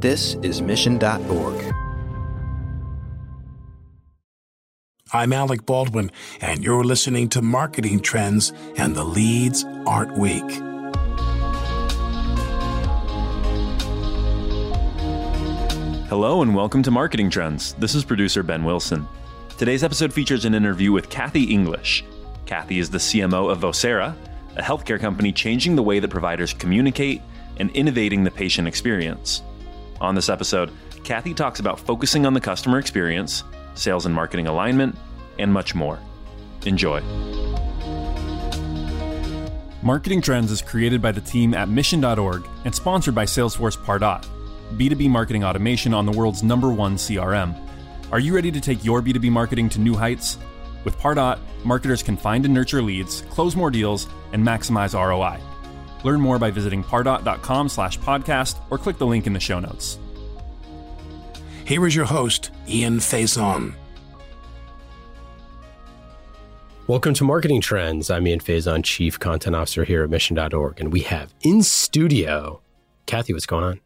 This is Mission.org. I'm Alec Baldwin, and you're listening to Marketing Trends, and the leads aren't weak. Hello, and welcome to Marketing Trends. This is producer Ben Wilson. Today's episode features an interview with Kathy English. Kathy is the CMO of Vocera, a healthcare company changing the way that providers communicate and innovating the patient experience. On this episode, Kathy talks about focusing on the customer experience, sales and marketing alignment, and much more. Enjoy. Marketing Trends is created by the team at Mission.org and sponsored by Salesforce Pardot, B2B marketing automation on the world's number one CRM. Are you ready to take your B2B marketing to new heights? With Pardot, marketers can find and nurture leads, close more deals, and maximize ROI. Learn more by visiting pardot.com slash podcast or click the link in the show notes. Here is your host, Ian Faison. Welcome to Marketing Trends. I'm Ian Faison, Chief Content Officer here at Mission.org, and we have in studio Kathy. What's going on?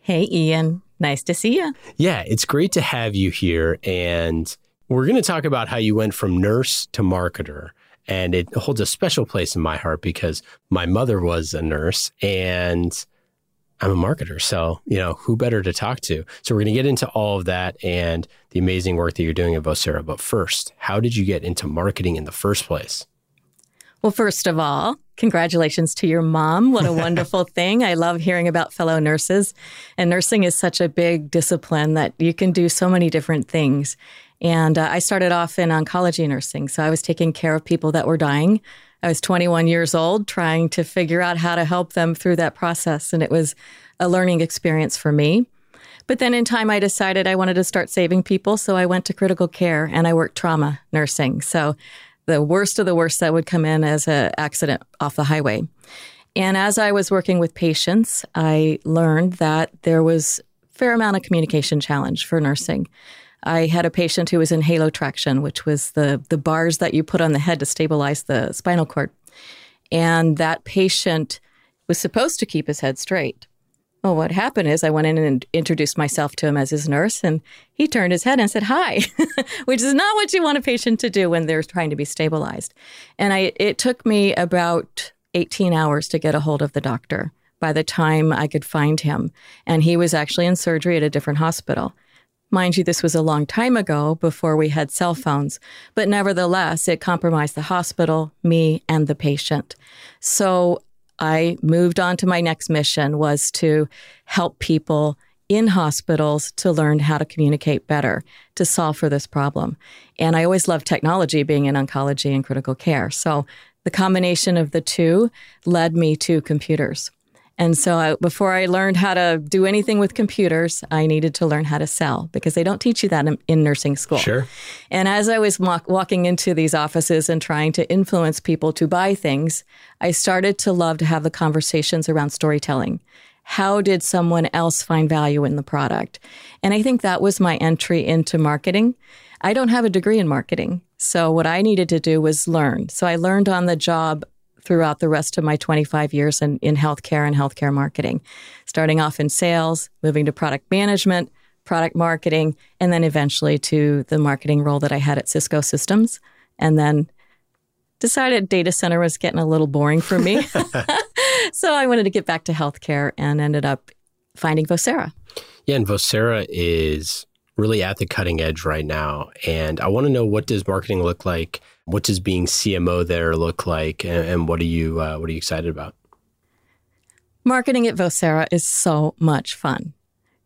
Hey, Ian. Nice to see you. Yeah, it's great to have you here. And we're going to talk about how you went from nurse to marketer. And it holds a special place in my heart because my mother was a nurse and I'm a marketer. So, you know, who better to talk to? So, we're going to get into all of that and the amazing work that you're doing at Vocera. But first, how did you get into marketing in the first place? Well, first of all, congratulations to your mom. What a wonderful thing. I love hearing about fellow nurses. And nursing is such a big discipline that you can do so many different things. And uh, I started off in oncology nursing. So I was taking care of people that were dying. I was 21 years old trying to figure out how to help them through that process. And it was a learning experience for me. But then in time, I decided I wanted to start saving people. So I went to critical care and I worked trauma nursing. So the worst of the worst that would come in as an accident off the highway. And as I was working with patients, I learned that there was a fair amount of communication challenge for nursing. I had a patient who was in halo traction, which was the, the bars that you put on the head to stabilize the spinal cord. And that patient was supposed to keep his head straight. Well, what happened is I went in and introduced myself to him as his nurse, and he turned his head and said, Hi, which is not what you want a patient to do when they're trying to be stabilized. And I, it took me about 18 hours to get a hold of the doctor by the time I could find him. And he was actually in surgery at a different hospital. Mind you, this was a long time ago before we had cell phones, but nevertheless, it compromised the hospital, me, and the patient. So I moved on to my next mission was to help people in hospitals to learn how to communicate better to solve for this problem. And I always loved technology being in oncology and critical care. So the combination of the two led me to computers. And so I, before I learned how to do anything with computers, I needed to learn how to sell because they don't teach you that in, in nursing school. Sure. And as I was walk, walking into these offices and trying to influence people to buy things, I started to love to have the conversations around storytelling. How did someone else find value in the product? And I think that was my entry into marketing. I don't have a degree in marketing. So what I needed to do was learn. So I learned on the job throughout the rest of my 25 years in, in healthcare and healthcare marketing, starting off in sales, moving to product management, product marketing, and then eventually to the marketing role that I had at Cisco Systems. And then decided data center was getting a little boring for me. so I wanted to get back to healthcare and ended up finding Vocera. Yeah, and Vocera is really at the cutting edge right now. And I want to know what does marketing look like? What does being CMO there look like? And, and what are you uh, what are you excited about? Marketing at Vocera is so much fun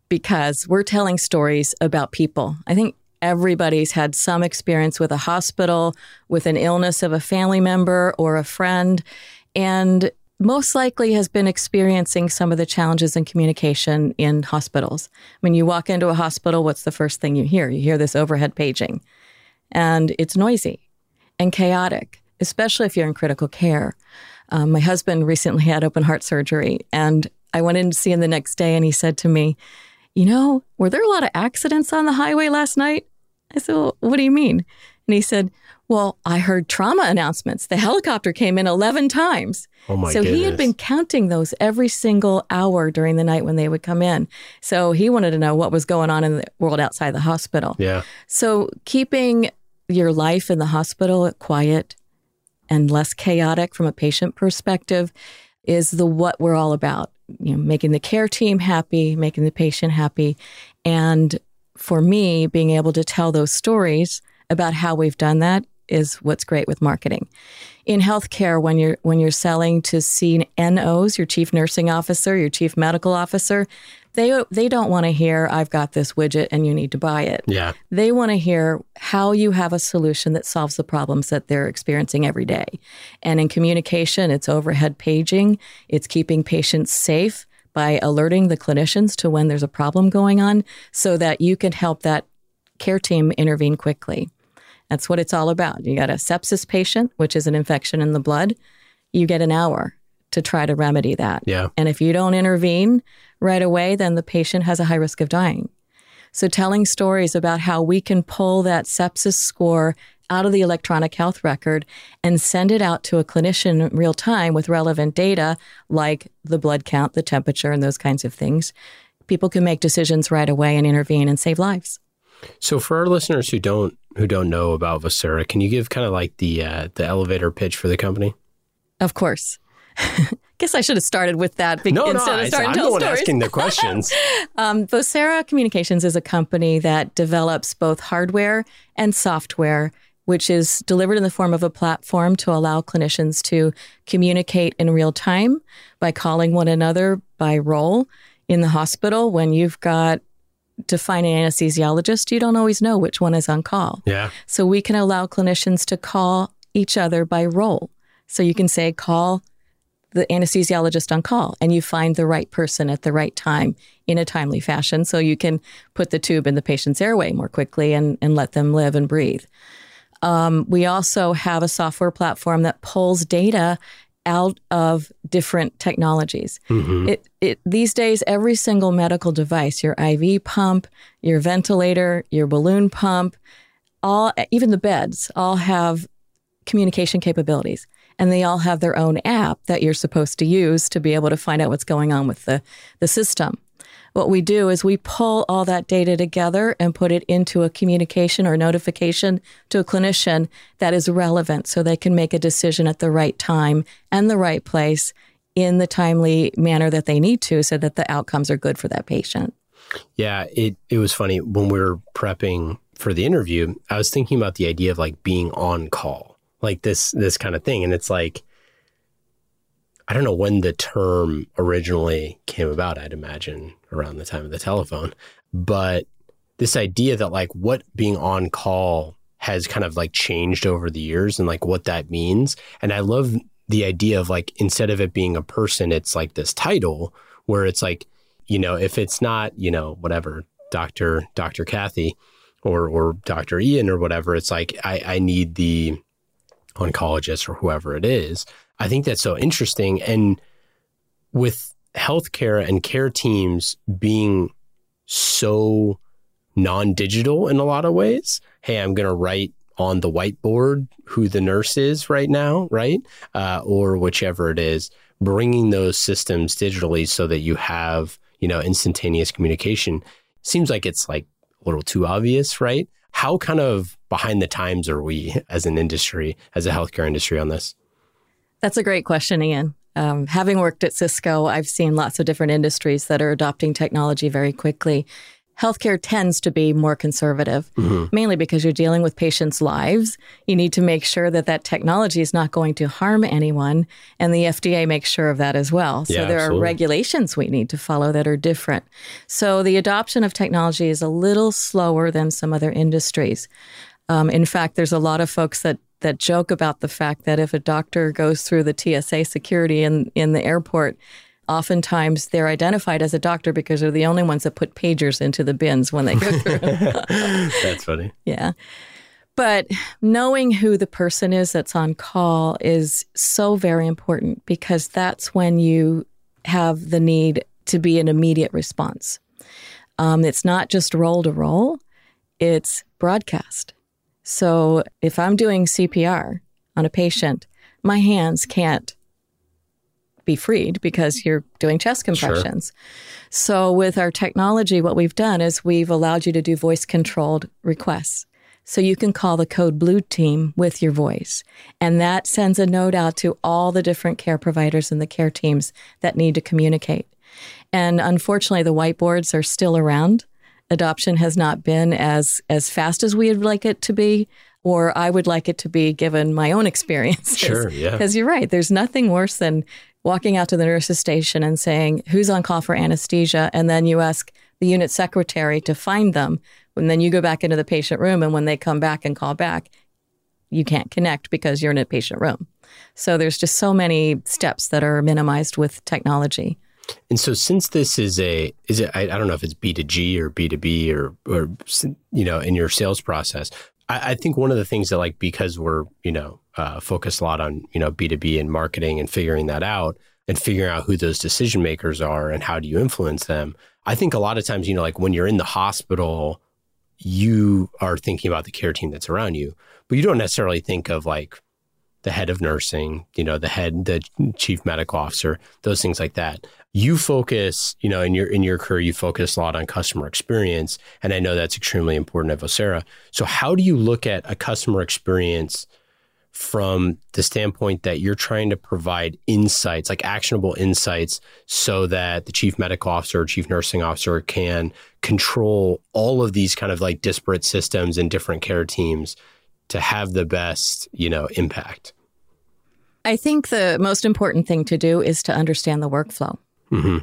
because we're telling stories about people. I think everybody's had some experience with a hospital, with an illness of a family member or a friend, and most likely has been experiencing some of the challenges in communication in hospitals. When you walk into a hospital, what's the first thing you hear? You hear this overhead paging, and it's noisy and chaotic, especially if you're in critical care. Um, my husband recently had open heart surgery, and I went in to see him the next day, and he said to me, You know, were there a lot of accidents on the highway last night? I said, well, What do you mean? And he said, Well, I heard trauma announcements. The helicopter came in 11 times. Oh my so he had been counting those every single hour during the night when they would come in. So he wanted to know what was going on in the world outside the hospital. Yeah. So keeping your life in the hospital quiet and less chaotic from a patient perspective is the what we're all about. You know, making the care team happy, making the patient happy, and for me, being able to tell those stories about how we've done that is what's great with marketing. In healthcare, when you're when you're selling to CNOs, your chief nursing officer, your chief medical officer, they they don't want to hear I've got this widget and you need to buy it. Yeah. They want to hear how you have a solution that solves the problems that they're experiencing every day. And in communication, it's overhead paging, it's keeping patients safe by alerting the clinicians to when there's a problem going on so that you can help that care team intervene quickly. That's what it's all about. You got a sepsis patient, which is an infection in the blood, you get an hour to try to remedy that. Yeah. And if you don't intervene right away, then the patient has a high risk of dying. So, telling stories about how we can pull that sepsis score out of the electronic health record and send it out to a clinician in real time with relevant data like the blood count, the temperature, and those kinds of things, people can make decisions right away and intervene and save lives. So for our listeners who don't who don't know about Vocera, can you give kind of like the uh, the elevator pitch for the company? Of course. Guess I should have started with that be- No, instead no, of starting I'm the one stories. asking the questions. Um, Vocera Communications is a company that develops both hardware and software, which is delivered in the form of a platform to allow clinicians to communicate in real time by calling one another by role in the hospital. When you've got to find an anesthesiologist, you don't always know which one is on call. yeah. So we can allow clinicians to call each other by role. So you can say, call the anesthesiologist on call, and you find the right person at the right time in a timely fashion. So you can put the tube in the patient's airway more quickly and, and let them live and breathe. Um, we also have a software platform that pulls data out of different technologies. It, it, these days, every single medical device, your IV pump, your ventilator, your balloon pump, all, even the beds, all have communication capabilities. And they all have their own app that you're supposed to use to be able to find out what's going on with the, the system. What we do is we pull all that data together and put it into a communication or notification to a clinician that is relevant so they can make a decision at the right time and the right place in the timely manner that they need to so that the outcomes are good for that patient. Yeah, it it was funny when we were prepping for the interview. I was thinking about the idea of like being on call, like this this kind of thing, and it's like I don't know when the term originally came about. I'd imagine around the time of the telephone, but this idea that like what being on call has kind of like changed over the years and like what that means. And I love the idea of like instead of it being a person, it's like this title where it's like, you know, if it's not, you know, whatever, Dr. Dr. Kathy or or Dr. Ian or whatever, it's like I, I need the oncologist or whoever it is. I think that's so interesting. And with healthcare and care teams being so non-digital in a lot of ways. Hey, I'm going to write on the whiteboard who the nurse is right now, right? Uh, or whichever it is, bringing those systems digitally so that you have, you know, instantaneous communication seems like it's like a little too obvious, right? How kind of behind the times are we as an industry, as a healthcare industry on this? That's a great question, Ian. Um, having worked at Cisco, I've seen lots of different industries that are adopting technology very quickly. Healthcare tends to be more conservative, mainly because you're dealing with patients' lives. You need to make sure that that technology is not going to harm anyone, and the FDA makes sure of that as well. So Yeah, there absolutely. are regulations we need to follow that are different. So the adoption of technology is a little slower than some other industries. Um, in fact, there's a lot of folks that that joke about the fact that if a doctor goes through the TSA security in in the airport, oftentimes they're identified as a doctor because they're the only ones that put pagers into the bins when they go through. That's funny. yeah. But knowing who the person is that's on call is so very important because that's when you have the need to be an immediate response. Um, it's not just role to role, it's broadcast. So if I'm doing CPR on a patient, my hands can't be freed because you're doing chest compressions. Sure. So with our technology, what we've done is we've allowed you to do voice controlled requests. So you can call the Code Blue team with your voice. And that sends a note out to all the different care providers and the care teams that need to communicate. And unfortunately, the whiteboards are still around. Adoption has not been as, as fast as we would like it to be, or I would like it to be given my own experiences. Sure, yeah. Because you're right. There's nothing worse than walking out to the nurse's station and saying, Who's on call for anesthesia? And then you ask the unit secretary to find them. And then you go back into the patient room. And when they come back and call back, you can't connect because you're in a patient room. So there's just so many steps that are minimized with technology. And so, since this is a is it I, I don't know if it's B 2 G or B 2 B or or you know in your sales process, I, I think one of the things that like because we're you know uh, focused a lot on you know B 2 B and marketing and figuring that out and figuring out who those decision makers are and how do you influence them. I think a lot of times you know like when you're in the hospital, you are thinking about the care team that's around you, but you don't necessarily think of like the head of nursing, you know, the head, the chief medical officer, those things like that. You focus, you know, in your in your career, you focus a lot on customer experience, and I know that's extremely important at Vocera. So, how do you look at a customer experience from the standpoint that you're trying to provide insights, like actionable insights, so that the chief medical officer or chief nursing officer can control all of these kind of like disparate systems and different care teams to have the best, you know, impact? I think the most important thing to do is to understand the workflow. Mm-hmm.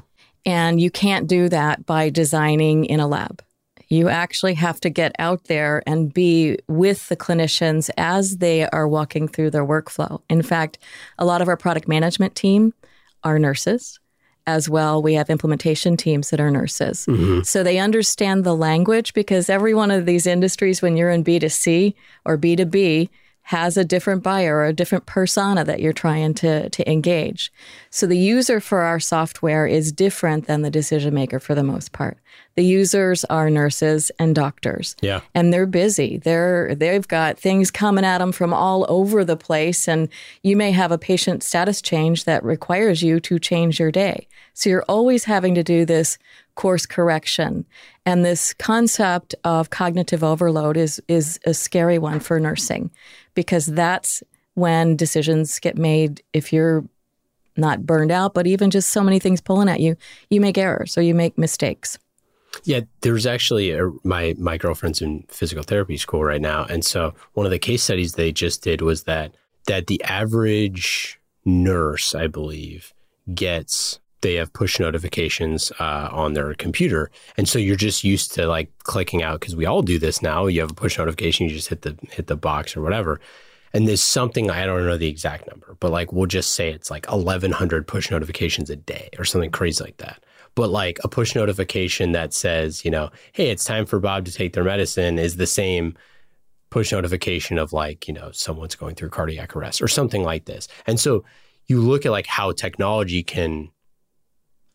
And you can't do that by designing in a lab. You actually have to get out there and be with the clinicians as they are walking through their workflow. In fact, a lot of our product management team are nurses as well. We have implementation teams that are nurses. Mm-hmm. So they understand the language because every one of these industries, when you're in B2C or B2B, has a different buyer or a different persona that you're trying to, to engage. So the user for our software is different than the decision maker for the most part. The users are nurses and doctors. Yeah. And they're busy. They're they've got things coming at them from all over the place and you may have a patient status change that requires you to change your day. So you're always having to do this course correction. And this concept of cognitive overload is is a scary one for nursing because that's when decisions get made if you're not burned out, but even just so many things pulling at you, you make errors or you make mistakes. Yeah, there's actually a, my my girlfriend's in physical therapy school right now, and so one of the case studies they just did was that that the average nurse, I believe, gets they have push notifications uh, on their computer, and so you're just used to like clicking out because we all do this now. You have a push notification, you just hit the hit the box or whatever. And there's something I don't know the exact number, but like we'll just say it's like 1,100 push notifications a day or something crazy like that. But like a push notification that says, you know, hey, it's time for Bob to take their medicine is the same push notification of like, you know, someone's going through cardiac arrest or something like this. And so you look at like how technology can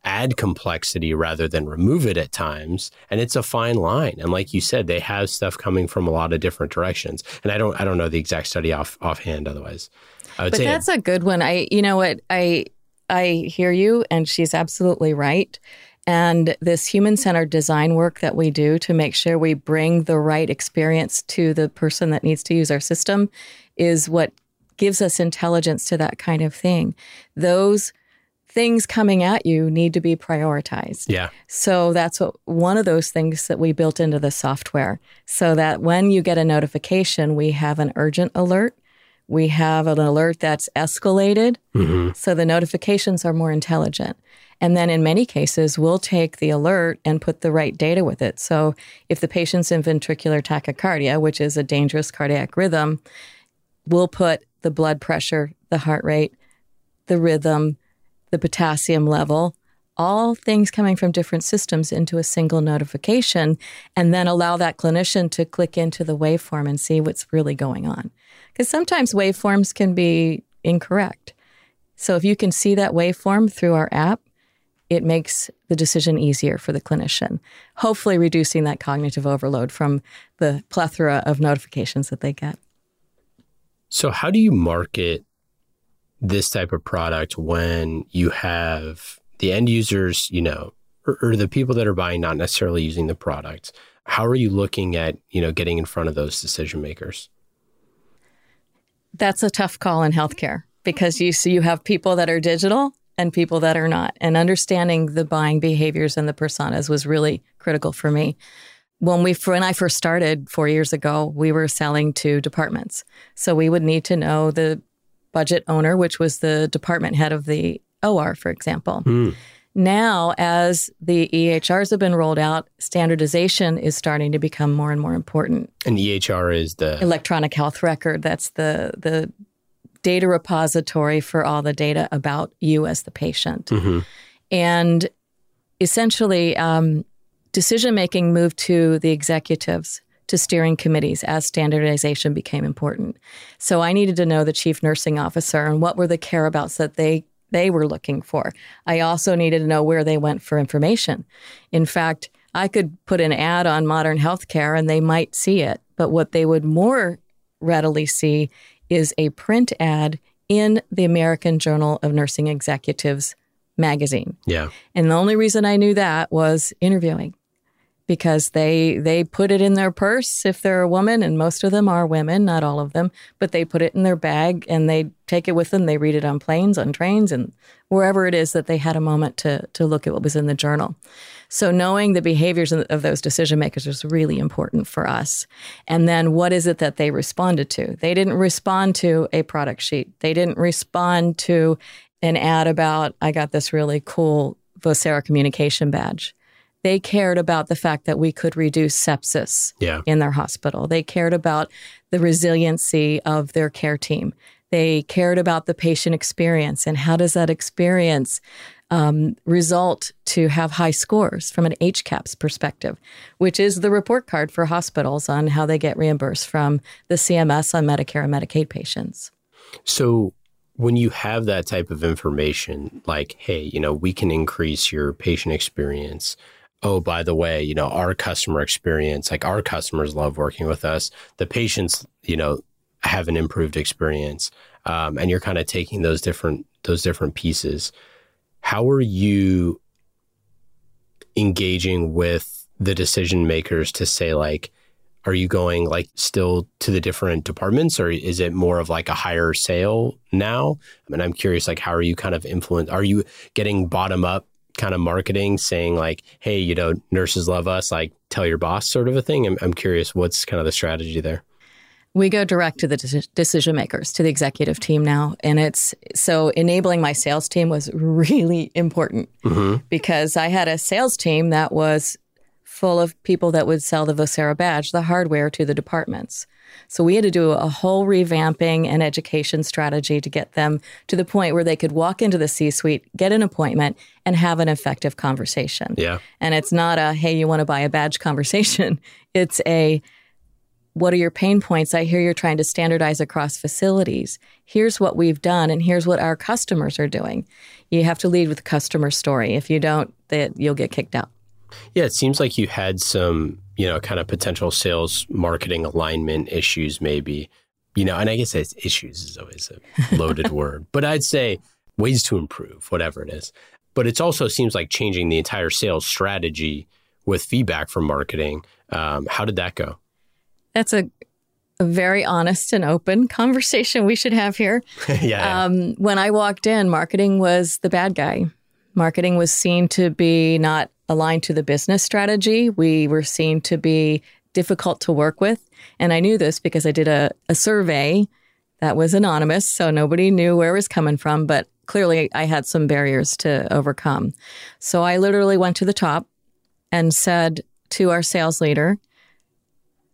add complexity rather than remove it at times and it's a fine line. And like you said they have stuff coming from a lot of different directions. And i don't i don't know the exact study off offhand otherwise. I would but say that's a good one. I you know what? I i hear you and she's absolutely right. And this human centered design work that we do to make sure we bring the right experience to the person that needs to use our system is what gives us intelligence to that kind of thing. Those things coming at you need to be prioritized. Yeah. So that's what one of those things that we built into the software so that when you get a notification, we have an urgent alert. We have an alert that's escalated. Mm-hmm. So the notifications are more intelligent. And then in many cases, we'll take the alert and put the right data with it. So if the patient's in ventricular tachycardia, which is a dangerous cardiac rhythm, we'll put the blood pressure, the heart rate, the rhythm, the potassium level, all things coming from different systems into a single notification, and then allow that clinician to click into the waveform and see what's really going on. Because sometimes waveforms can be incorrect. So if you can see that waveform through our app, it makes the decision easier for the clinician, hopefully reducing that cognitive overload from the plethora of notifications that they get. So, how do you market this type of product when you have the end users, you know, or, or, the people that are buying not necessarily using the product? How are you looking at, you know, getting in front of those decision makers? That's a tough call in healthcare because you see you have people that are digital and people that are not. And understanding the buying behaviors and the personas was really critical for me. When we when I first started 4 years ago, we were selling to departments. So we would need to know the budget owner, which was the department head of the OR, for example. Mm. Now, as the EHRs have been rolled out, standardization is starting to become more and more important. And EHR is the electronic health record. That's the the data repository for all the data about you as the patient. Mm-hmm. And essentially, um, decision making moved to the executives to steering committees as standardization became important. So I needed to know the chief nursing officer and what were the careabouts that they they were looking for. I also needed to know where they went for information. In fact, I could put an ad on modern healthcare and they might see it, but what they would more readily see is a print ad in the American Journal of Nursing Executives magazine. Yeah. And the only reason I knew that was interviewing because they they put it in their purse if they're a woman and most of them are women not all of them but they put it in their bag and they take it with them. They read it on planes on trains and wherever it is that they had a moment to to look at what was in the journal. So knowing the behaviors of those decision makers was really important for us. And then what is it that they responded to? They didn't respond to a product sheet. They didn't respond to an ad about i got this really cool vocera communication badge they cared about the fact that we could reduce sepsis yeah. in their hospital. They cared about the resiliency of their care team. They cared about the patient experience and how does that experience um, result to have high scores from an HCAHPS perspective, which is the report card for hospitals on how they get reimbursed from the CMS on Medicare and Medicaid patients. So, when you have that type of information, like, hey, you know, we can increase your patient experience oh, by the way, you know, our customer experience, like our customers love working with us. The patients, you know, have an improved experience. Um, and you're kind of taking those different those different pieces. How are you engaging with the decision makers to say like, are you going like still to the different departments or is it more of like a higher sale now? I And I'm curious, like, how are you kind of influence? Are you getting bottom up kind of marketing saying like, hey, you know, nurses love us, like tell your boss sort of a thing? I'm, I'm curious what's kind of the strategy there. We go direct to the de- decision makers, to the executive team now. And it's so enabling my sales team was really important mm-hmm. because I had a sales team that was full of people that would sell the Vocera badge, the hardware to the departments. So we had to do a whole revamping and education strategy to get them to the point where they could walk into the C suite, get an appointment, and have an effective conversation. Yeah. And it's not a, hey, you want to buy a badge conversation. It's a, what are your pain points? I hear you're trying to standardize across facilities. Here's what we've done, and here's what our customers are doing. You have to lead with the customer story. If you don't, that you'll get kicked out. Yeah, it seems like you had some you know, kind of potential sales marketing alignment issues, maybe. You know, and I guess issues is always a loaded word, but I'd say ways to improve, whatever it is. But it also seems like changing the entire sales strategy with feedback from marketing. Um, how did that go? That's a, a, very honest and open conversation we should have here. yeah. yeah. Um, when I walked in, marketing was the bad guy. Marketing was seen to be not aligned to the business strategy. We were seen to be difficult to work with. And I knew this because I did a, a survey that was anonymous, so nobody knew where it was coming from, but clearly I had some barriers to overcome. So I literally went to the top and said to our sales leader,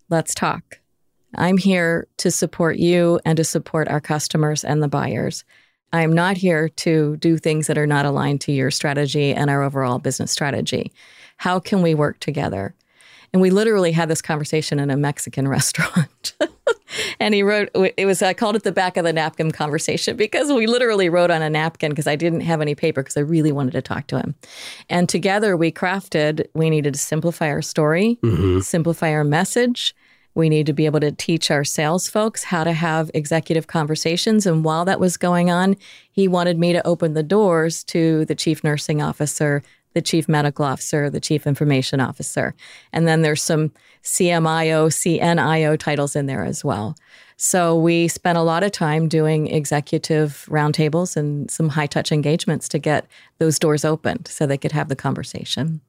let's talk. I'm here to support you and to support our customers and the buyers. I'm not here to do things that are not aligned to your strategy and our overall business strategy. How can we work together? And we literally had this conversation in a Mexican restaurant. and he wrote, it was, I called it the back of the napkin conversation because we literally wrote on a napkin because I didn't have any paper because I really wanted to talk to him. And together we crafted, we needed to simplify our story, mm-hmm. simplify our message. We need to be able to teach our sales folks how to have executive conversations. And while that was going on, he wanted me to open the doors to the chief nursing officer, the chief medical officer, the chief information officer. And then there's some CMIO, CNIO titles in there as well. So we spent a lot of time doing executive roundtables and some high touch engagements to get those doors opened so they could have the conversation.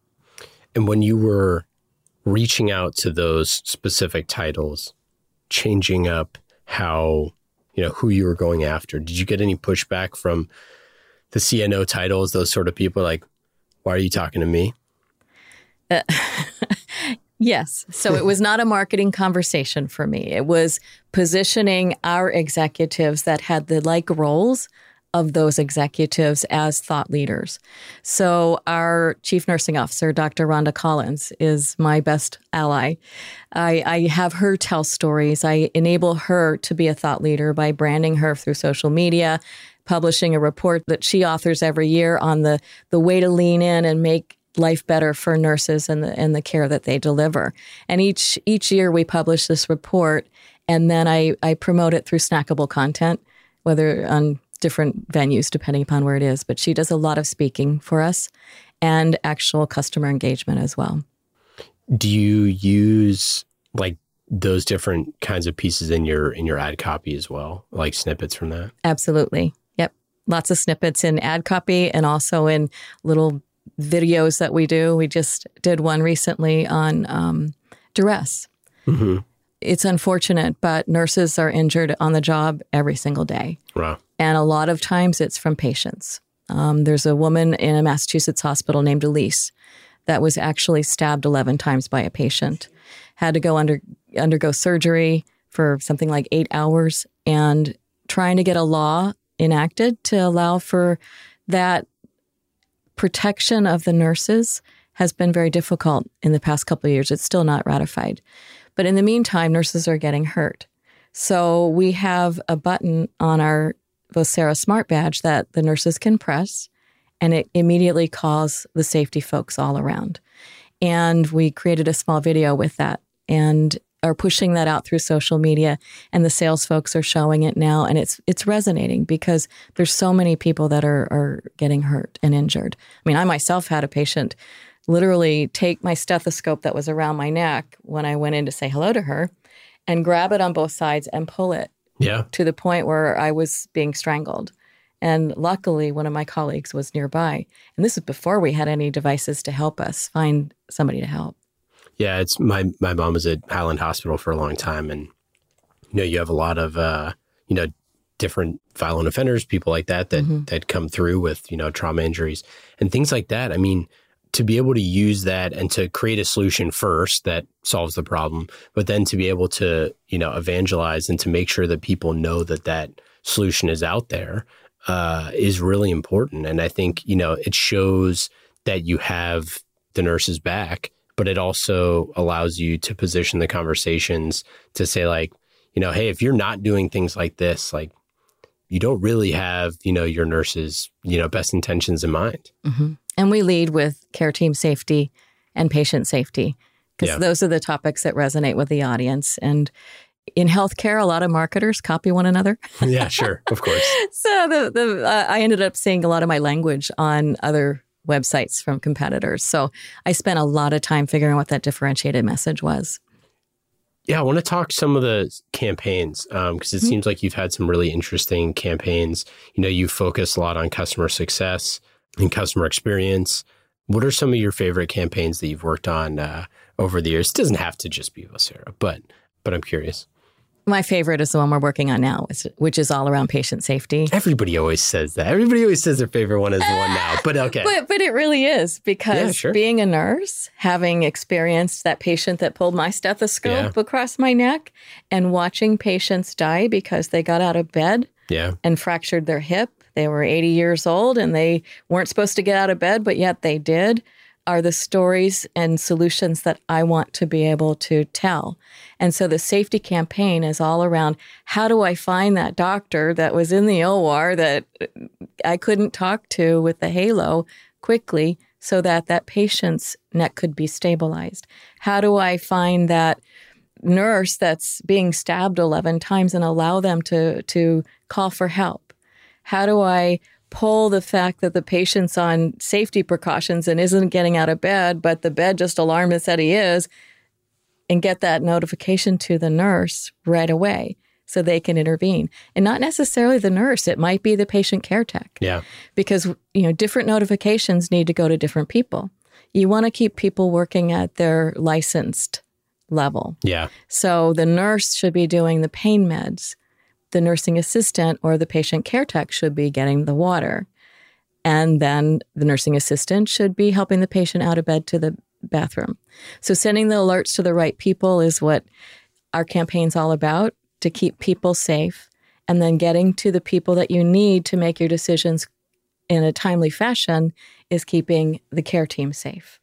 And when you were reaching out to those specific titles, changing up how, you know, who you were going after, did you get any pushback from the CNO titles, those sort of people like, why are you talking to me? Uh, yes. So it was not a marketing conversation for me. It was positioning our executives that had the like roles of those executives as thought leaders. So our chief nursing officer, Dr. Rhonda Collins, is my best ally. I, I have her tell stories. I enable her to be a thought leader by branding her through social media, publishing a report that she authors every year on the the way to lean in and make life better for nurses and the and the care that they deliver. And each each year we publish this report and then I, I promote it through snackable content, whether on different venues depending upon where it is. But she does a lot of speaking for us and actual customer engagement as well. Do you use like those different kinds of pieces in your in your ad copy as well, like snippets from that? Absolutely. Yep. Lots of snippets in ad copy and also in little videos that we do. We just did one recently on um, duress. Mm-hmm. It's unfortunate, but nurses are injured on the job every single day. Wow. And a lot of times it's from patients. Um, there's a woman in a Massachusetts hospital named Elise that was actually stabbed 11 times by a patient, had to go under undergo surgery for something like eight hours, and trying to get a law enacted to allow for that protection of the nurses has been very difficult in the past couple of years. It's still not ratified. But in the meantime, nurses are getting hurt. So we have a button on our Vocera Smart Badge that the nurses can press, and it immediately calls the safety folks all around. And we created a small video with that and are pushing that out through social media and the sales folks are showing it now and it's it's resonating because there's so many people that are are getting hurt and injured. I mean, I myself had a patient literally take my stethoscope that was around my neck when I went in to say hello to her and grab it on both sides and pull it Yeah. to the point where I was being strangled. And luckily, one of my colleagues was nearby. And this is before we had any devices to help us find somebody to help. Yeah, it's my my mom was at Highland Hospital for a long time, and you know you have a lot of uh, you know different violent offenders, people like that that that come through with you know trauma injuries and things like that. I mean, to be able to use that and to create a solution first that solves the problem, but then to be able to you know evangelize and to make sure that people know that that solution is out there uh, is really important. And I think you know it shows that you have the nurses back but it also allows you to position the conversations to say like you know hey if you're not doing things like this like you don't really have you know your nurses you know best intentions in mind And we lead with care team safety and patient safety because Yeah. those are the topics that resonate with the audience. And in healthcare, a lot of marketers copy one another. yeah sure of course so the, the uh, I ended up seeing a lot of my language on other websites from competitors. So I spent a lot of time figuring out what that differentiated message was. yeah i want to talk some of the campaigns because it seems like you've had some really interesting campaigns you know you focus a lot on customer success and customer experience what are some of your favorite campaigns that you've worked on uh, over the years it doesn't have to just be Vocera, but but i'm curious My favorite is the one we're working on now, which- is all around patient safety. Everybody always says that. Everybody always says their favorite one is the one now. But okay. But but it really is because Yeah, sure. being a nurse, having experienced that patient that pulled my stethoscope Yeah. across my neck and watching patients die because they got out of bed yeah. and fractured their hip. They were 80 years old and they weren't supposed to get out of bed, but yet they did. are the stories and solutions that I want to be able to tell. And so the safety campaign is all around how do I find that doctor that was in the OR that I couldn't talk to with the halo quickly so that that patient's neck could be stabilized? How do I find that nurse that's being stabbed 11 times and allow them to to call for help? How do I pull the fact that the patient's on safety precautions and isn't getting out of bed, but the bed just alarmed and said he is, and get that notification to the nurse right away so they can intervene. And not necessarily the nurse, it might be the patient care tech. Yeah. Because you know, different notifications need to go to different people. You want to keep people working at their licensed level. Yeah. So the nurse should be doing the pain meds the nursing assistant or the patient care tech should be getting the water. And then the nursing assistant should be helping the patient out of bed to the bathroom. So sending the alerts to the right people is what our campaign's all about to keep people safe and then getting to the people that you need to make your decisions in a timely fashion is keeping the care team safe.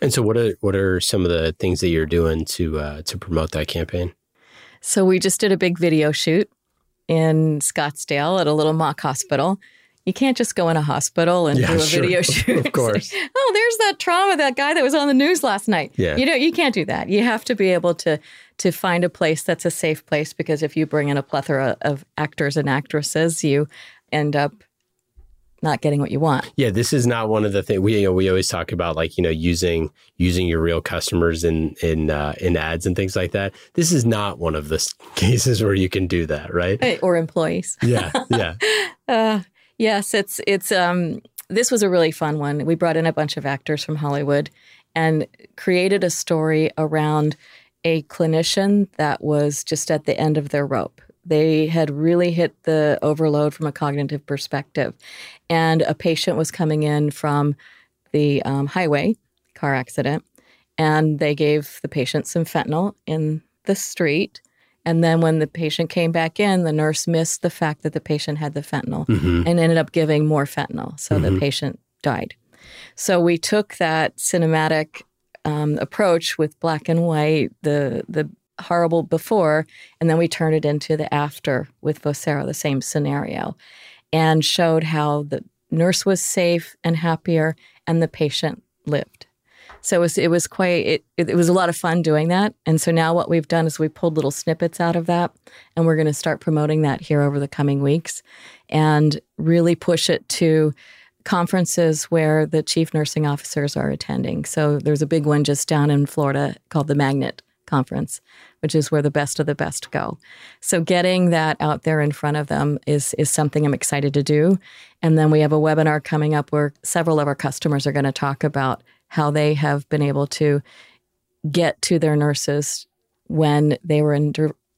And so what are what are some of the things that you're doing to uh, to promote that campaign? So we just did a big video shoot in Scottsdale at a little mock hospital. You can't just go in a hospital and Yeah, do a sure. video shoot. Of course. oh, there's that trauma, that guy that was on the news last night. Yeah. You know, you can't do that. You have to be able to to find a place that's a safe place because if you bring in a plethora of actors and actresses, you end up not getting what you want. Yeah, this is not one of the things we you know, we always talk about like you know using using your real customers in in uh, in ads and things like that. This is not one of the cases where you can do that, right? Or employees. Yeah, yeah, Uh, yes, it's it's um this was a really fun one. We brought in a bunch of actors from Hollywood and created a story around a clinician that was just at the end of their rope. They had really hit the overload from a cognitive perspective. And a patient was coming in from the um, highway car accident, and they gave the patient some fentanyl in the street. And then when the patient came back in, the nurse missed the fact that the patient had the fentanyl Mhm. and ended up giving more fentanyl. So the patient died. So we took that cinematic um, approach with black and white, the the horrible before, and then we turned it into the after with Vocera, the same scenario, and showed how the nurse was safe and happier, and the patient lived. So it was it was quite it, it was a lot of fun doing that. And so now what we've done is we pulled little snippets out of that and we're going to start promoting that here over the coming weeks and really push it to conferences where the chief nursing officers are attending. So there's a big one just down in Florida called the Magnet Conference, which is where the best of the best go. So getting that out there in front of them is is something I'm excited to do. And then we have a webinar coming up where several of our customers are going to talk about how they have been able to get to their nurses when they were in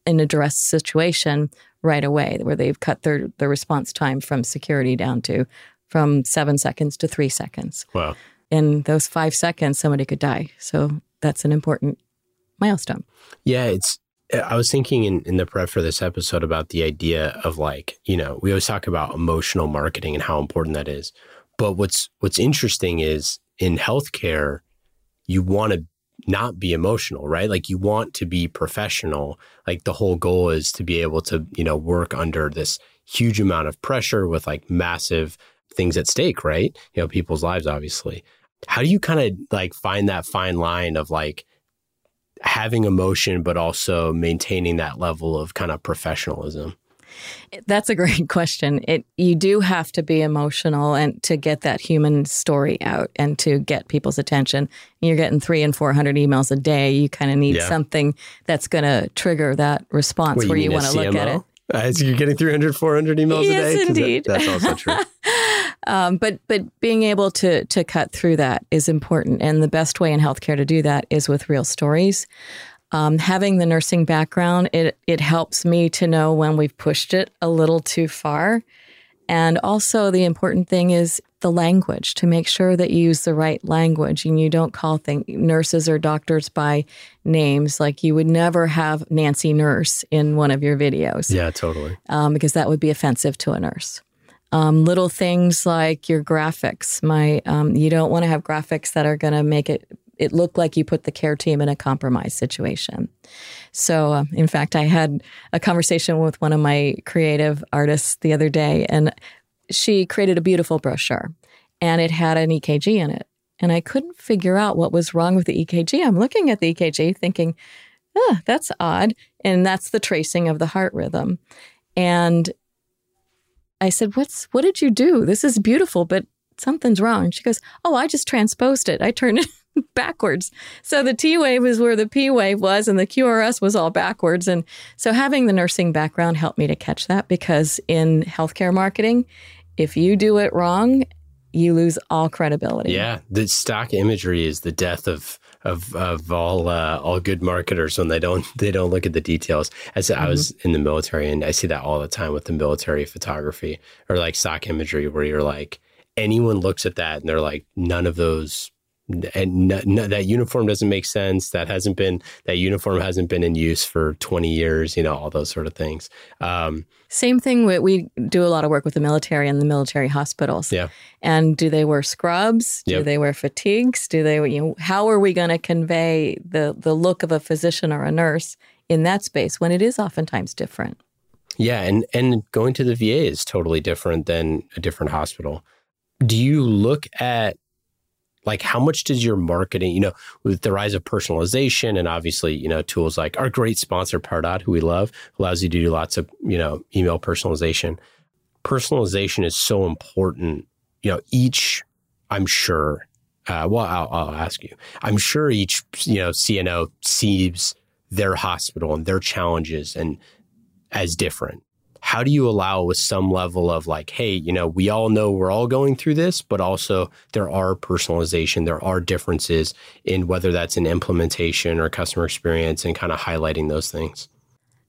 in a duress situation right away, where they've cut their their response time from security down to from seven seconds to three seconds. wow. In those five seconds, somebody could die. So that's an important milestone. Yeah, it's. I was thinking in, in the prep for this episode about the idea of like, you know, we always talk about emotional marketing and how important that is. But what's what's interesting is in healthcare, you want to not be emotional, right? Like you want to be professional. Like the whole goal is to be able to, you know, work under this huge amount of pressure with like massive things at stake, right? You know, people's lives, obviously. How do you kind of like find that fine line of like having emotion, but also maintaining that level of kind of professionalism? That's a great question. It you do have to be emotional and to get that human story out and to get people's attention. You're getting three and four hundred emails a day. You kind of need Yeah. something that's going to trigger that response What, where you mean want to look at it. Uh, so you're getting 300, 400 emails a Yes, day? 'Cause that- indeed. that's also true. Um, but but being able to to cut through that is important, and the best way in healthcare to do that is with real stories. Um, having the nursing background, it it helps me to know when we've pushed it a little too far, and also the important thing is the language to make sure that you use the right language and you don't call thing, nurses or doctors by names. Like you would never have Nancy Nurse in one of your videos yeah, totally. um, because that would be offensive to a nurse. Um, little things like your graphics. My um, you don't want to have graphics that are going to make it it look like you put the care team in a compromised situation. So, uh, in fact, I had a conversation with one of my creative artists the other day, and she created a beautiful brochure, and it had an EKG in it, and I couldn't figure out what was wrong with the EKG. I'm looking at the EKG, thinking, "Ah, that's odd," and that's the tracing of the heart rhythm, and I said, "What's what did you do? This is beautiful, but something's wrong." She goes, "Oh, I just transposed it. I turned it backwards. So the T wave is where the P wave was, and the QRS was all backwards. And so having the nursing background helped me to catch that because in healthcare marketing, if you do it wrong, you lose all credibility. Yeah, the stock imagery is the death of of of all uh, all good marketers when they don't they don't look at the details. As mm-hmm. I was in the military, and I see that all the time with the military photography or like stock imagery, where you're like anyone looks at that and they're like none of those and that uniform doesn't make sense. That hasn't been that uniform hasn't been in use for twenty years. You know all those sort of things. Um, Same thing. We, we do a lot of work with the military and the military hospitals. Yeah. And do they wear scrubs? Do Yep. they wear fatigues? Do they? You know, how are we going to convey the the look of a physician or a nurse in that space when it is oftentimes different? Yeah, and and going to the VA is totally different than a different hospital. Do you look at like how much does your marketing, you know, with the rise of personalization and obviously, you know, tools like our great sponsor Pardot, who we love, allows you to do lots of, you know, email personalization. Personalization is so important. You know, each, I'm sure, uh, well, I'll, I'll ask you. I'm sure each, you know, CNO sees their hospital and their challenges and as different how do you allow with some level of like hey you know we all know we're all going through this but also there are personalization there are differences in whether that's an implementation or customer experience and kind of highlighting those things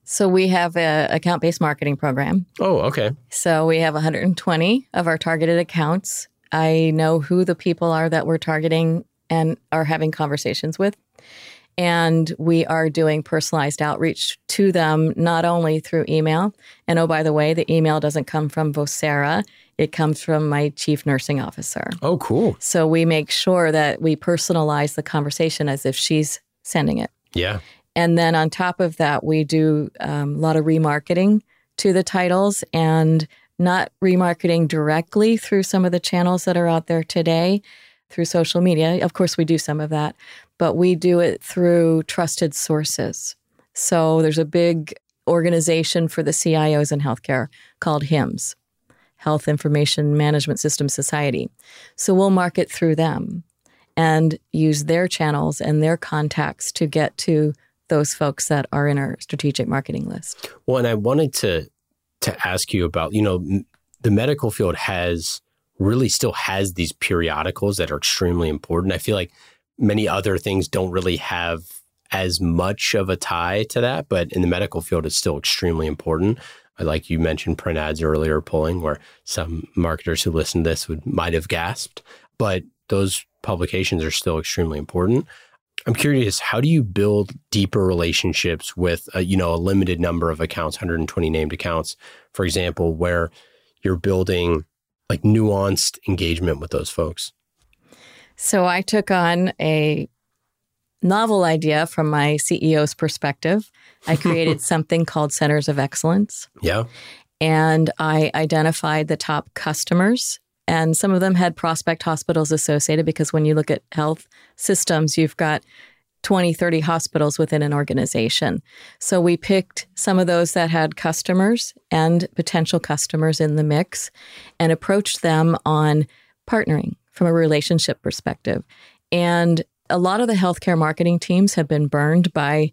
So we have a account based marketing program. oh okay So we have 120 of our targeted accounts. I know who the people are that we're targeting and are having conversations with. And we are doing personalized outreach to them, not only through email. And oh, by the way, the email doesn't come from Vocera, it comes from my chief nursing officer. oh cool So we make sure that we personalize the conversation as if she's sending it. yeah And then on top of that, we do um, a lot of remarketing to the titles and not remarketing directly through some of the channels that are out there today through social media. Of course, we do some of that, but we do it through trusted sources. So there's a big organization for the CIOs in healthcare called HIMSS, Health Information Management System Society. So we'll market through them and use their channels and their contacts to get to those folks that are in our strategic marketing list. Well, and I wanted to to ask you about, you know, the medical field has really still has these periodicals that are extremely important. I feel like many other things don't really have as much of a tie to that, but in the medical field, it's still extremely important. I Like you mentioned print ads earlier, polling where some marketers who listen to this would might have gasped, but those publications are still extremely important. I'm curious, how do you build deeper relationships with, a, you know, a limited number of accounts, 120 named accounts, for example, where you're building like nuanced engagement with those folks? So I took on a novel idea from my CEO's perspective. I created something called Centers of Excellence. Yeah. and I identified the top customers. And some of them had prospect hospitals associated because when you look at health systems, you've got 20, 30 hospitals within an organization. So we picked some of those that had customers and potential customers in the mix and approached them on partnering from a relationship perspective. And a lot of the healthcare marketing teams have been burned by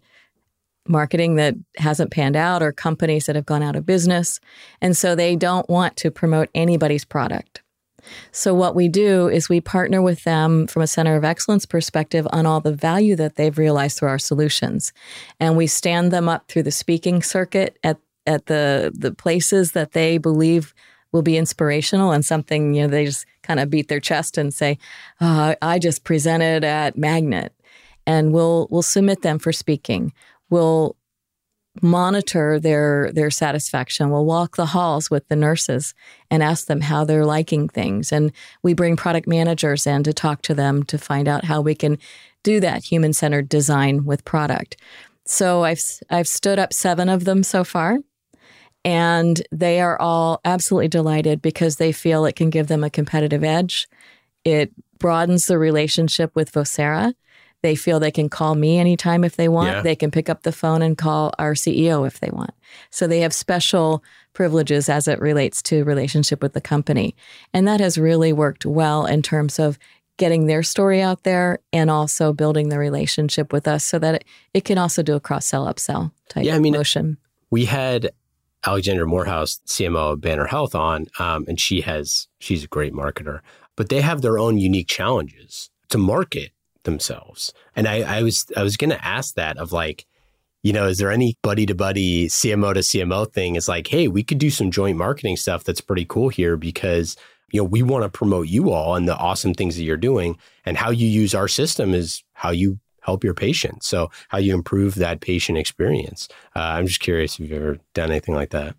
marketing that hasn't panned out or companies that have gone out of business. And so they don't want to promote anybody's product. So what we do is we partner with them from a center of excellence perspective on all the value that they've realized through our solutions. And we stand them up through the speaking circuit at at the the places that they believe will be inspirational and something, you know, they just kind of beat their chest and say, oh, I just presented at Magnet. And we'll we'll submit them for speaking. We'll monitor their their satisfaction. We'll walk the halls with the nurses and ask them how they're liking things. And we bring product managers in to talk to them to find out how we can do that human centered design with product. So I've I've stood up seven of them so far. And they are all absolutely delighted because they feel it can give them a competitive edge. It broadens the relationship with Vocera. They feel they can call me anytime if they want. Yeah. They can pick up the phone and call our CEO if they want. So they have special privileges as it relates to relationship with the company. And that has really worked well in terms of getting their story out there and also building the relationship with us so that it, it can also do a cross sell upsell type Yeah, I mean, motion. we had Alexandra Morehouse, CMO of Banner Health, on, um, and she has she's a great marketer, but they have their own unique challenges to market themselves. And I, I was I was going to ask that of like, you know, is there any buddy to buddy CMO to CMO thing? It's like, hey, we could do some joint marketing stuff that's pretty cool here because you know we want to promote you all and the awesome things that you're doing, and how you use our system is how you help your patients. So how you improve that patient experience. Uh, I'm just curious if you've ever done anything like that.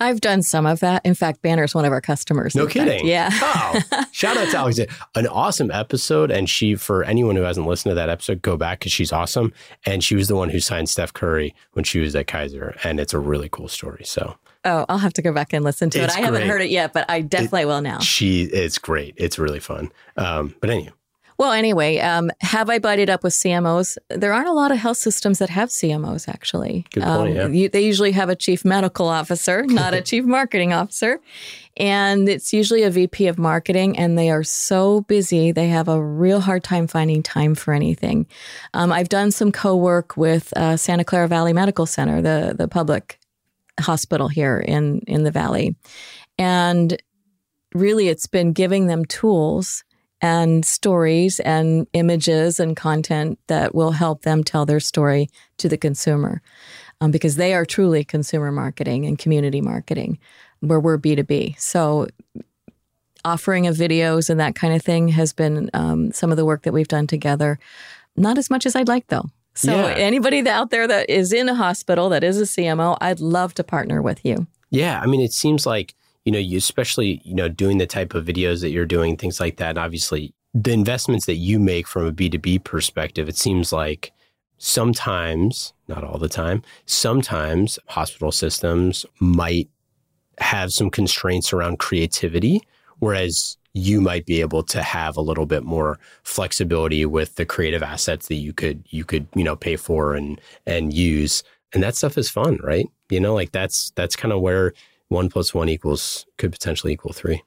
I've done some of that. In fact, Banner is one of our customers. No in fact. kidding. Yeah. Oh, shout out to Alexandra. An awesome episode. And she, for anyone who hasn't listened to that episode, go back because she's awesome. And she was the one who signed Steph Curry when she was at Kaiser. And it's a really cool story. So Oh, I'll have to go back and listen to It's it. I haven't heard it yet, but I definitely will now. she, it's great. It's really fun. Um, but anyway, Well, anyway, um, have I buddied up with CMOs? There aren't a lot of health systems that have CMOs, actually. Good point, Um, yeah. you- they usually have a chief medical officer, not a chief marketing officer. And it's usually a VP of marketing, and they are so busy, they have a real hard time finding time for anything. Um, I've done some co work with uh, Santa Clara Valley Medical Center, the, the public hospital here in, in the Valley. And really, it's been giving them tools and stories and images and content that will help them tell their story to the consumer um, because they are truly consumer marketing and community marketing where we're b2b so offering of videos and that kind of thing has been um, some of the work that we've done together. Not as much as i'd like though. So Yeah. anybody out there that is in a hospital that is a cmo i'd love to partner with you. Yeah, I mean, it seems like you know, you especially you know doing the type of videos that you're doing, things like that. And obviously, the investments that you make from a B two B perspective, it seems like sometimes, not all the time, sometimes hospital systems might have some constraints around creativity, whereas you might be able to have a little bit more flexibility with the creative assets that you could you could you know pay for and and use and that stuff is fun right you know like that's that's kind of where one plus one equals could potentially equal three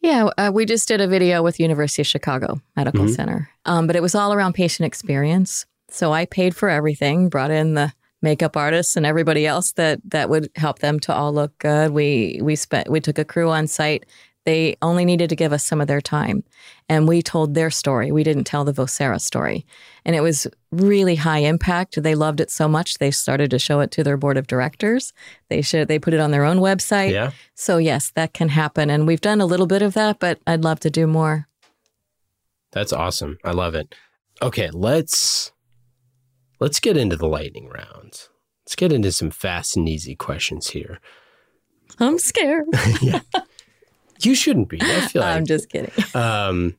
Yeah, uh, we just did a video with University of Chicago Medical Mhm. Center, um, but it was all around patient experience. So I paid for everything, brought in the makeup artists and everybody else that that would help them to all look good. We we spent we took a crew on site. They only needed to give us some of their time, and we told their story. We didn't tell the Vocera story, and it was really high impact. They loved it so much they started to show it to their board of directors. They should they put it on their own website. yeah So yes, that can happen, and we've done a little bit of that, but I'd love to do more. that's awesome i love it okay let's let's get into the lightning round let's get into some fast and easy questions here I'm scared. yeah you shouldn't be i feel like I'm just kidding. Um,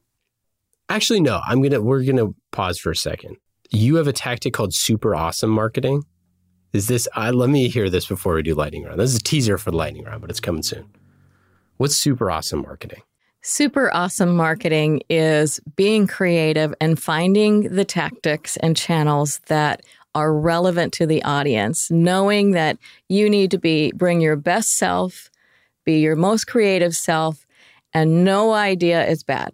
actually, no. I'm gonna. We're gonna pause for a second. You have a tactic called super awesome marketing. Is this? Uh, let me hear this before we do lightning round. This is a teaser for the lightning round, but it's coming soon. What's super awesome marketing? Super awesome marketing is being creative and finding the tactics and channels that are relevant to the audience, knowing that you need to be bring your best self, be your most creative self, and no idea is bad.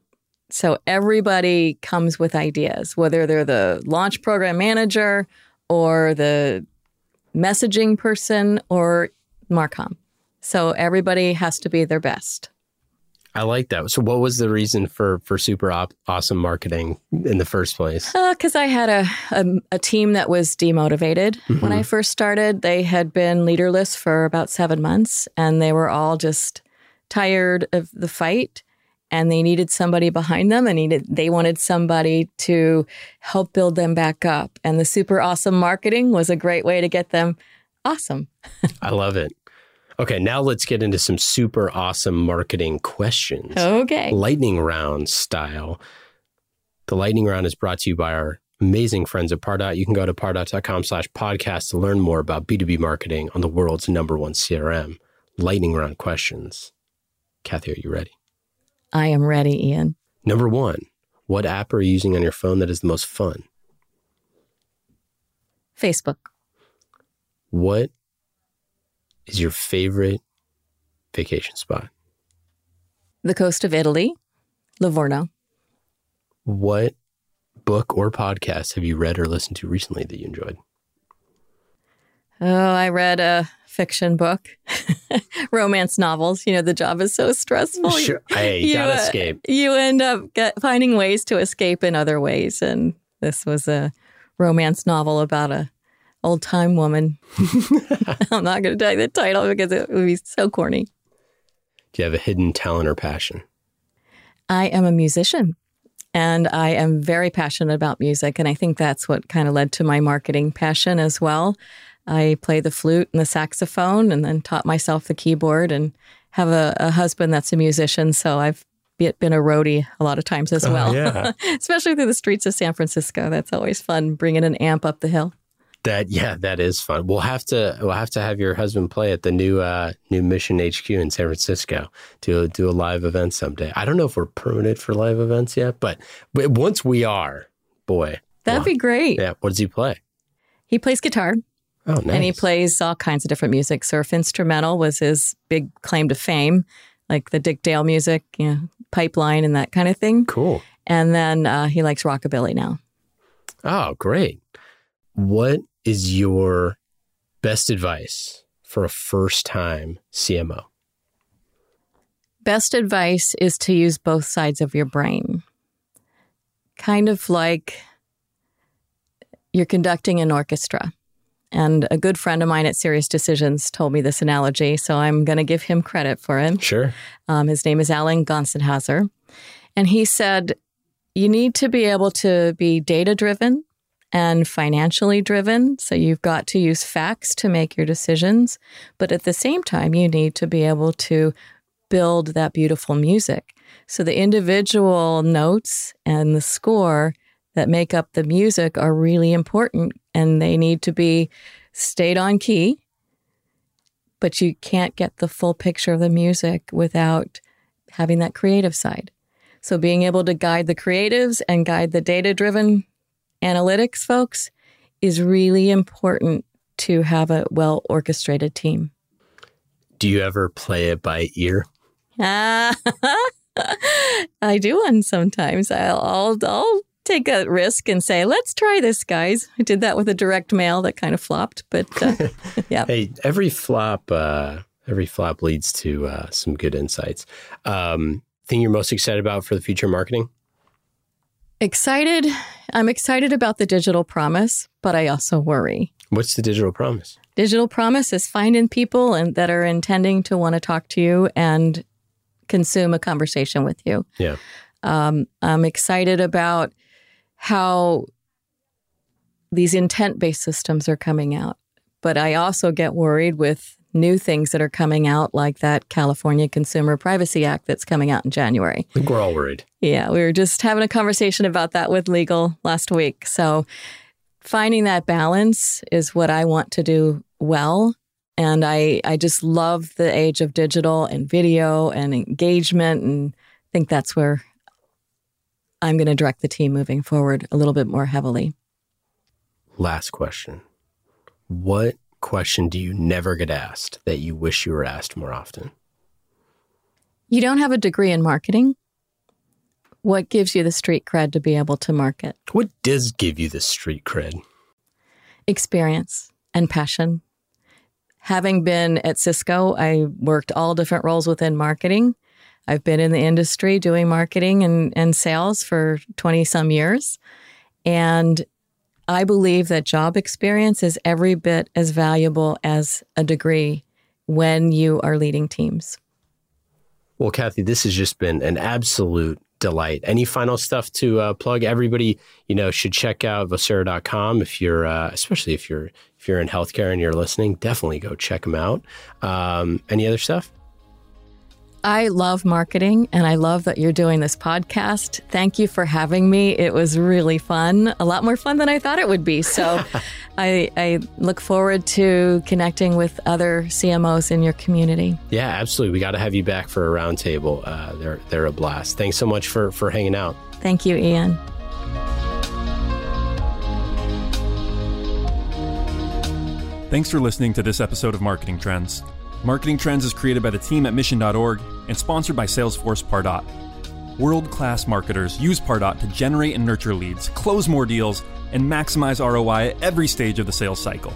So everybody comes with ideas, whether they're the launch program manager or the messaging person or Marcom. So everybody has to be their best. I like that. So, what was the reason for for super op- awesome marketing in the first place? Uh, because I had a, a a team that was demotivated when I mm-hmm. first started. They had been leaderless for about seven months, and they were all just tired of the fight. and they needed somebody behind them and needed they wanted somebody to help build them back up. And the super awesome marketing was a great way to get them awesome. I love it. Okay, now let's get into some super awesome marketing questions. Okay. Lightning round style. The lightning round is brought to you by our amazing friends at Pardot. You can go to pardot.com slash podcast to learn more about B2B marketing on the world's number one CRM. Lightning round questions. Kathy, are you ready? I am ready, Ian. Number one, what app are you using on your phone that is the most fun? Facebook. What is your favorite vacation spot? The coast of Italy, Livorno. What book or podcast have you read or listened to recently that you enjoyed? Oh, I read a fiction book, romance novels. You know, the job is so stressful. Sure. Hey, you gotta uh, escape. You end up get, finding ways to escape in other ways. And this was a romance novel about a old time woman. I'm not going to tell you the title because it would be so corny. Do you have a hidden talent or passion? I am a musician and I am very passionate about music. And I think that's what kind of led to my marketing passion as well. I play the flute and the saxophone and then taught myself the keyboard and have a, a husband that's a musician. So I've been a roadie a lot of times as Oh, well, yeah. especially through the streets of San Francisco. That's always fun, bringing an amp up the hill. That yeah, that is fun. We'll have to we'll have to have your husband play at the new uh, new Mission HQ in San Francisco to do a live event someday. I don't know if we're permitted for live events yet, but, but once we are, boy, That'd wow. be great. yeah. What does he play? He plays guitar Oh, nice. and he plays all kinds of different music. Surf instrumental was his big claim to fame, like the Dick Dale music, you know, pipeline and that kind of thing. cool. And then uh, he likes rockabilly now. Oh, great. What is your best advice for a first time CMO? Best advice is to use both sides of your brain. Kind of like you're conducting an orchestra. And a good friend of mine at SiriusDecisions told me this analogy, so I'm going to give him credit for it. Sure. Um, his name is Alan Gonsenhauser. And he said, you need to be able to be data driven and financially driven. So you've got to use facts to make your decisions. But at the same time, you need to be able to build that beautiful music. So the individual notes and the score that make up the music are really important and they need to be stayed on key. But you can't get the full picture of the music without having that creative side. So being able to guide the creatives and guide the data driven analytics folks is really important to have a well orchestrated team. Do you ever play it by ear? I do one sometimes. I'll, I'll I'll take a risk and say, "Let's try this, guys." I did that with a direct mail that kind of flopped, but uh, yeah. Hey, every flop, uh, every flop leads to uh, some good insights. Um, thing you're most excited about for the future marketing? Excited. I'm excited about the digital promise, but I also worry. What's the digital promise? Digital promise is finding people and that are intending to want to talk to you and consume a conversation with you. Yeah. Um, I'm excited about how these intent based systems are coming out. But I also get worried with new things that are coming out, like that California Consumer Privacy Act that's coming out in January. I think we're all worried. Yeah, we were just having a conversation about that with legal last week. So finding that balance is what I want to do well. And I, I just love the age of digital and video and engagement. And I think that's where I'm going to direct the team moving forward a little bit more heavily. Last question. What question do you never get asked that you wish you were asked more often? You don't have a degree in marketing. What gives you the street cred to be able to market? What does give you the street cred? experience and passion. Having been at Cisco, I worked all different roles within marketing. I've been in the industry doing marketing and, and sales for 20 some years. And I believe that job experience is every bit as valuable as a degree when you are leading teams. Well, Kathy, this has just been an absolute delight. Any final stuff to uh, plug? Everybody, you know, should check out vocera.com if you're, uh, especially if you're if you're in healthcare and you're listening. Definitely go check them out. Um, any other stuff? I love marketing and I love that you're doing this podcast. Thank you for having me. It was really fun, a lot more fun than I thought it would be. So I, I, look forward to connecting with other CMOs in your community. Yeah, absolutely. We got to have you back for a roundtable. Uh, they're, they're a blast. Thanks so much for, for hanging out. Thank you, Ian. Thanks for listening to this episode of Marketing Trends. Marketing Trends is created by the team at Mission.org and sponsored by Salesforce Pardot. World class marketers use Pardot to generate and nurture leads, close more deals, and maximize ROI at every stage of the sales cycle.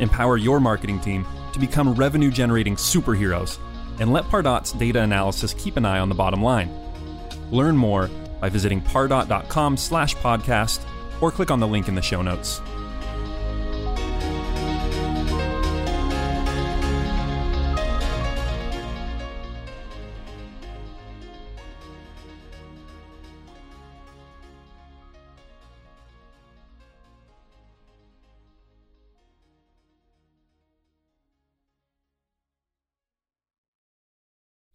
Empower your marketing team to become revenue generating superheroes and let Pardot's data analysis keep an eye on the bottom line. Learn more by visiting pardot.com slash podcast or click on the link in the show notes.